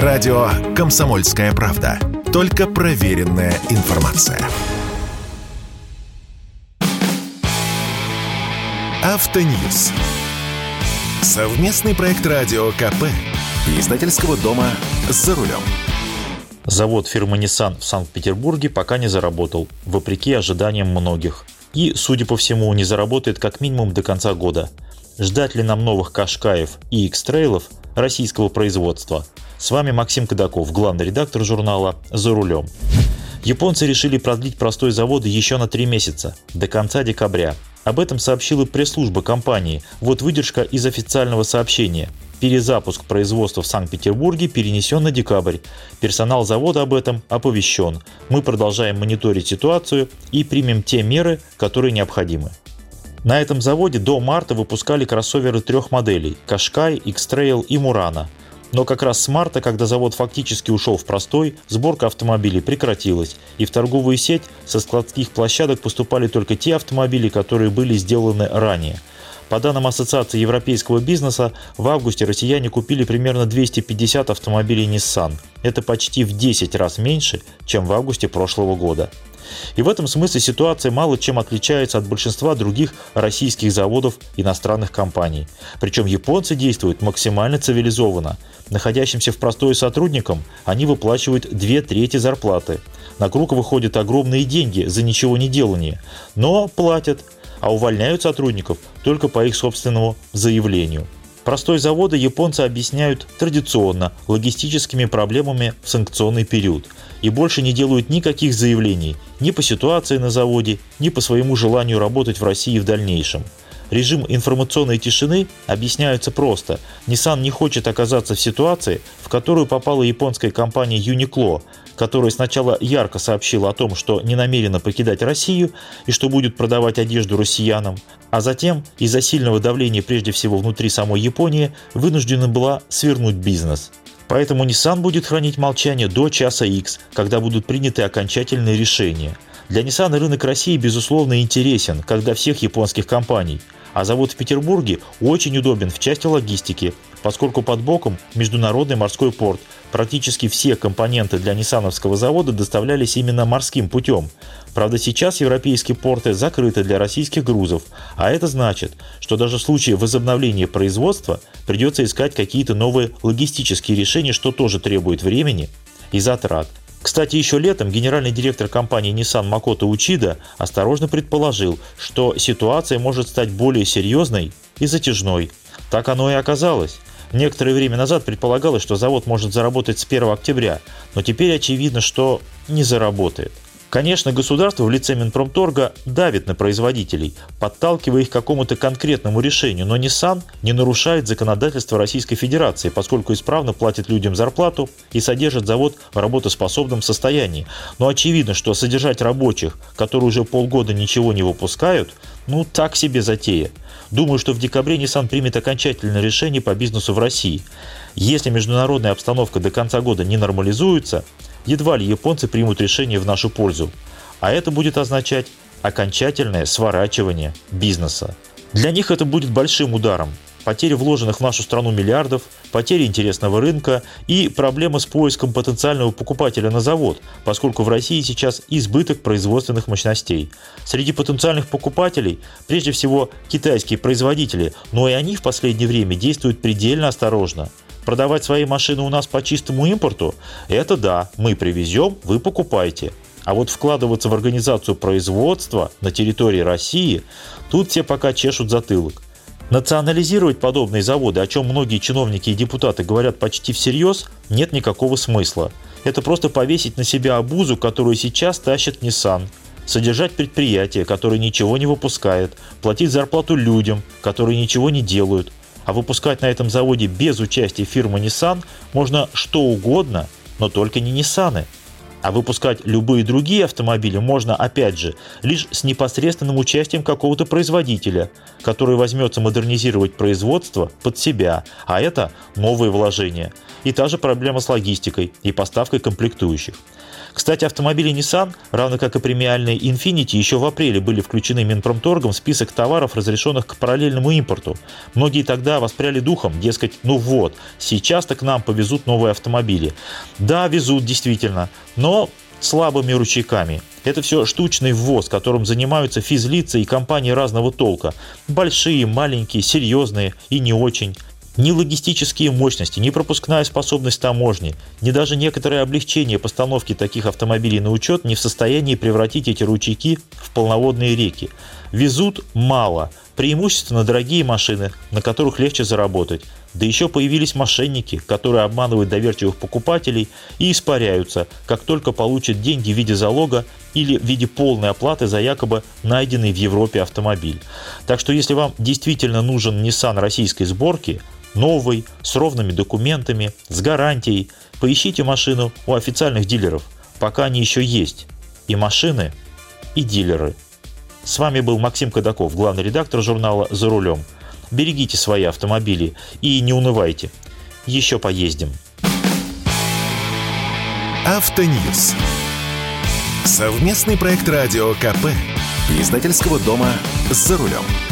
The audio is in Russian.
Радио «Комсомольская правда». Только проверенная информация. Автоньюз. Совместный проект радио КП. Издательского дома «За рулем». Завод фирмы Nissan в Санкт-Петербурге пока не заработал, вопреки ожиданиям многих. И, судя по всему, не заработает как минимум до конца года. Ждать ли нам новых Кашкаев и X-трейлов российского производства? С вами Максим Кадаков, главный редактор журнала «За рулем». Японцы решили продлить простой заводы еще на три месяца, до конца декабря. Об этом сообщила пресс-служба компании. Вот выдержка из официального сообщения. Перезапуск производства в Санкт-Петербурге перенесен на декабрь. Персонал завода об этом оповещен. Мы продолжаем мониторить ситуацию и примем те меры, которые необходимы. На этом заводе до марта выпускали кроссоверы трех моделей – Кашкай, X-Trail и Мурана – но как раз с марта, когда завод фактически ушел в простой, сборка автомобилей прекратилась, и в торговую сеть со складских площадок поступали только те автомобили, которые были сделаны ранее. По данным Ассоциации европейского бизнеса, в августе россияне купили примерно 250 автомобилей Nissan. Это почти в 10 раз меньше, чем в августе прошлого года. И в этом смысле ситуация мало чем отличается от большинства других российских заводов иностранных компаний. Причем японцы действуют максимально цивилизованно. Находящимся в простое сотрудникам они выплачивают две трети зарплаты. На круг выходят огромные деньги за ничего не делание, но платят, а увольняют сотрудников только по их собственному заявлению. Простой заводы японцы объясняют традиционно логистическими проблемами в санкционный период и больше не делают никаких заявлений ни по ситуации на заводе, ни по своему желанию работать в России в дальнейшем. Режим информационной тишины объясняется просто. Nissan не хочет оказаться в ситуации, в которую попала японская компания Uniqlo, которая сначала ярко сообщила о том, что не намерена покидать Россию и что будет продавать одежду россиянам, а затем из-за сильного давления прежде всего внутри самой Японии вынуждена была свернуть бизнес. Поэтому Nissan будет хранить молчание до часа X, когда будут приняты окончательные решения. Для Nissan рынок России безусловно интересен, как для всех японских компаний – а завод в Петербурге очень удобен в части логистики, поскольку под боком международный морской порт. Практически все компоненты для Ниссановского завода доставлялись именно морским путем. Правда, сейчас европейские порты закрыты для российских грузов, а это значит, что даже в случае возобновления производства придется искать какие-то новые логистические решения, что тоже требует времени и затрат. Кстати, еще летом генеральный директор компании Nissan Макото Учида осторожно предположил, что ситуация может стать более серьезной и затяжной. Так оно и оказалось. Некоторое время назад предполагалось, что завод может заработать с 1 октября, но теперь очевидно, что не заработает. Конечно, государство в лице Минпромторга давит на производителей, подталкивая их к какому-то конкретному решению, но Nissan не нарушает законодательство Российской Федерации, поскольку исправно платит людям зарплату и содержит завод в работоспособном состоянии. Но очевидно, что содержать рабочих, которые уже полгода ничего не выпускают, ну так себе затея. Думаю, что в декабре Nissan примет окончательное решение по бизнесу в России. Если международная обстановка до конца года не нормализуется, едва ли японцы примут решение в нашу пользу. А это будет означать окончательное сворачивание бизнеса. Для них это будет большим ударом. Потери вложенных в нашу страну миллиардов, потери интересного рынка и проблема с поиском потенциального покупателя на завод, поскольку в России сейчас избыток производственных мощностей. Среди потенциальных покупателей прежде всего китайские производители, но и они в последнее время действуют предельно осторожно. Продавать свои машины у нас по чистому импорту – это да, мы привезем, вы покупайте. А вот вкладываться в организацию производства на территории России, тут все пока чешут затылок. Национализировать подобные заводы, о чем многие чиновники и депутаты говорят почти всерьез, нет никакого смысла. Это просто повесить на себя обузу, которую сейчас тащит Nissan. Содержать предприятие, которое ничего не выпускает, платить зарплату людям, которые ничего не делают – а выпускать на этом заводе без участия фирмы Nissan можно что угодно, но только не Nissan. А выпускать любые другие автомобили можно, опять же, лишь с непосредственным участием какого-то производителя, который возьмется модернизировать производство под себя, а это новые вложения. И та же проблема с логистикой и поставкой комплектующих. Кстати, автомобили Nissan, равно как и премиальные Infiniti, еще в апреле были включены Минпромторгом в список товаров, разрешенных к параллельному импорту. Многие тогда воспряли духом, дескать, ну вот, сейчас-то к нам повезут новые автомобили. Да, везут действительно, но слабыми ручейками. Это все штучный ввоз, которым занимаются физлицы и компании разного толка. Большие, маленькие, серьезные и не очень. Ни логистические мощности, ни пропускная способность таможни, ни даже некоторое облегчение постановки таких автомобилей на учет не в состоянии превратить эти ручейки в полноводные реки. Везут мало, преимущественно дорогие машины, на которых легче заработать. Да еще появились мошенники, которые обманывают доверчивых покупателей и испаряются, как только получат деньги в виде залога или в виде полной оплаты за якобы найденный в Европе автомобиль. Так что если вам действительно нужен Nissan российской сборки, новый, с ровными документами, с гарантией. Поищите машину у официальных дилеров, пока они еще есть. И машины, и дилеры. С вами был Максим Кадаков, главный редактор журнала «За рулем». Берегите свои автомобили и не унывайте. Еще поездим. Автоньюз. Совместный проект радио КП. Издательского дома «За рулем».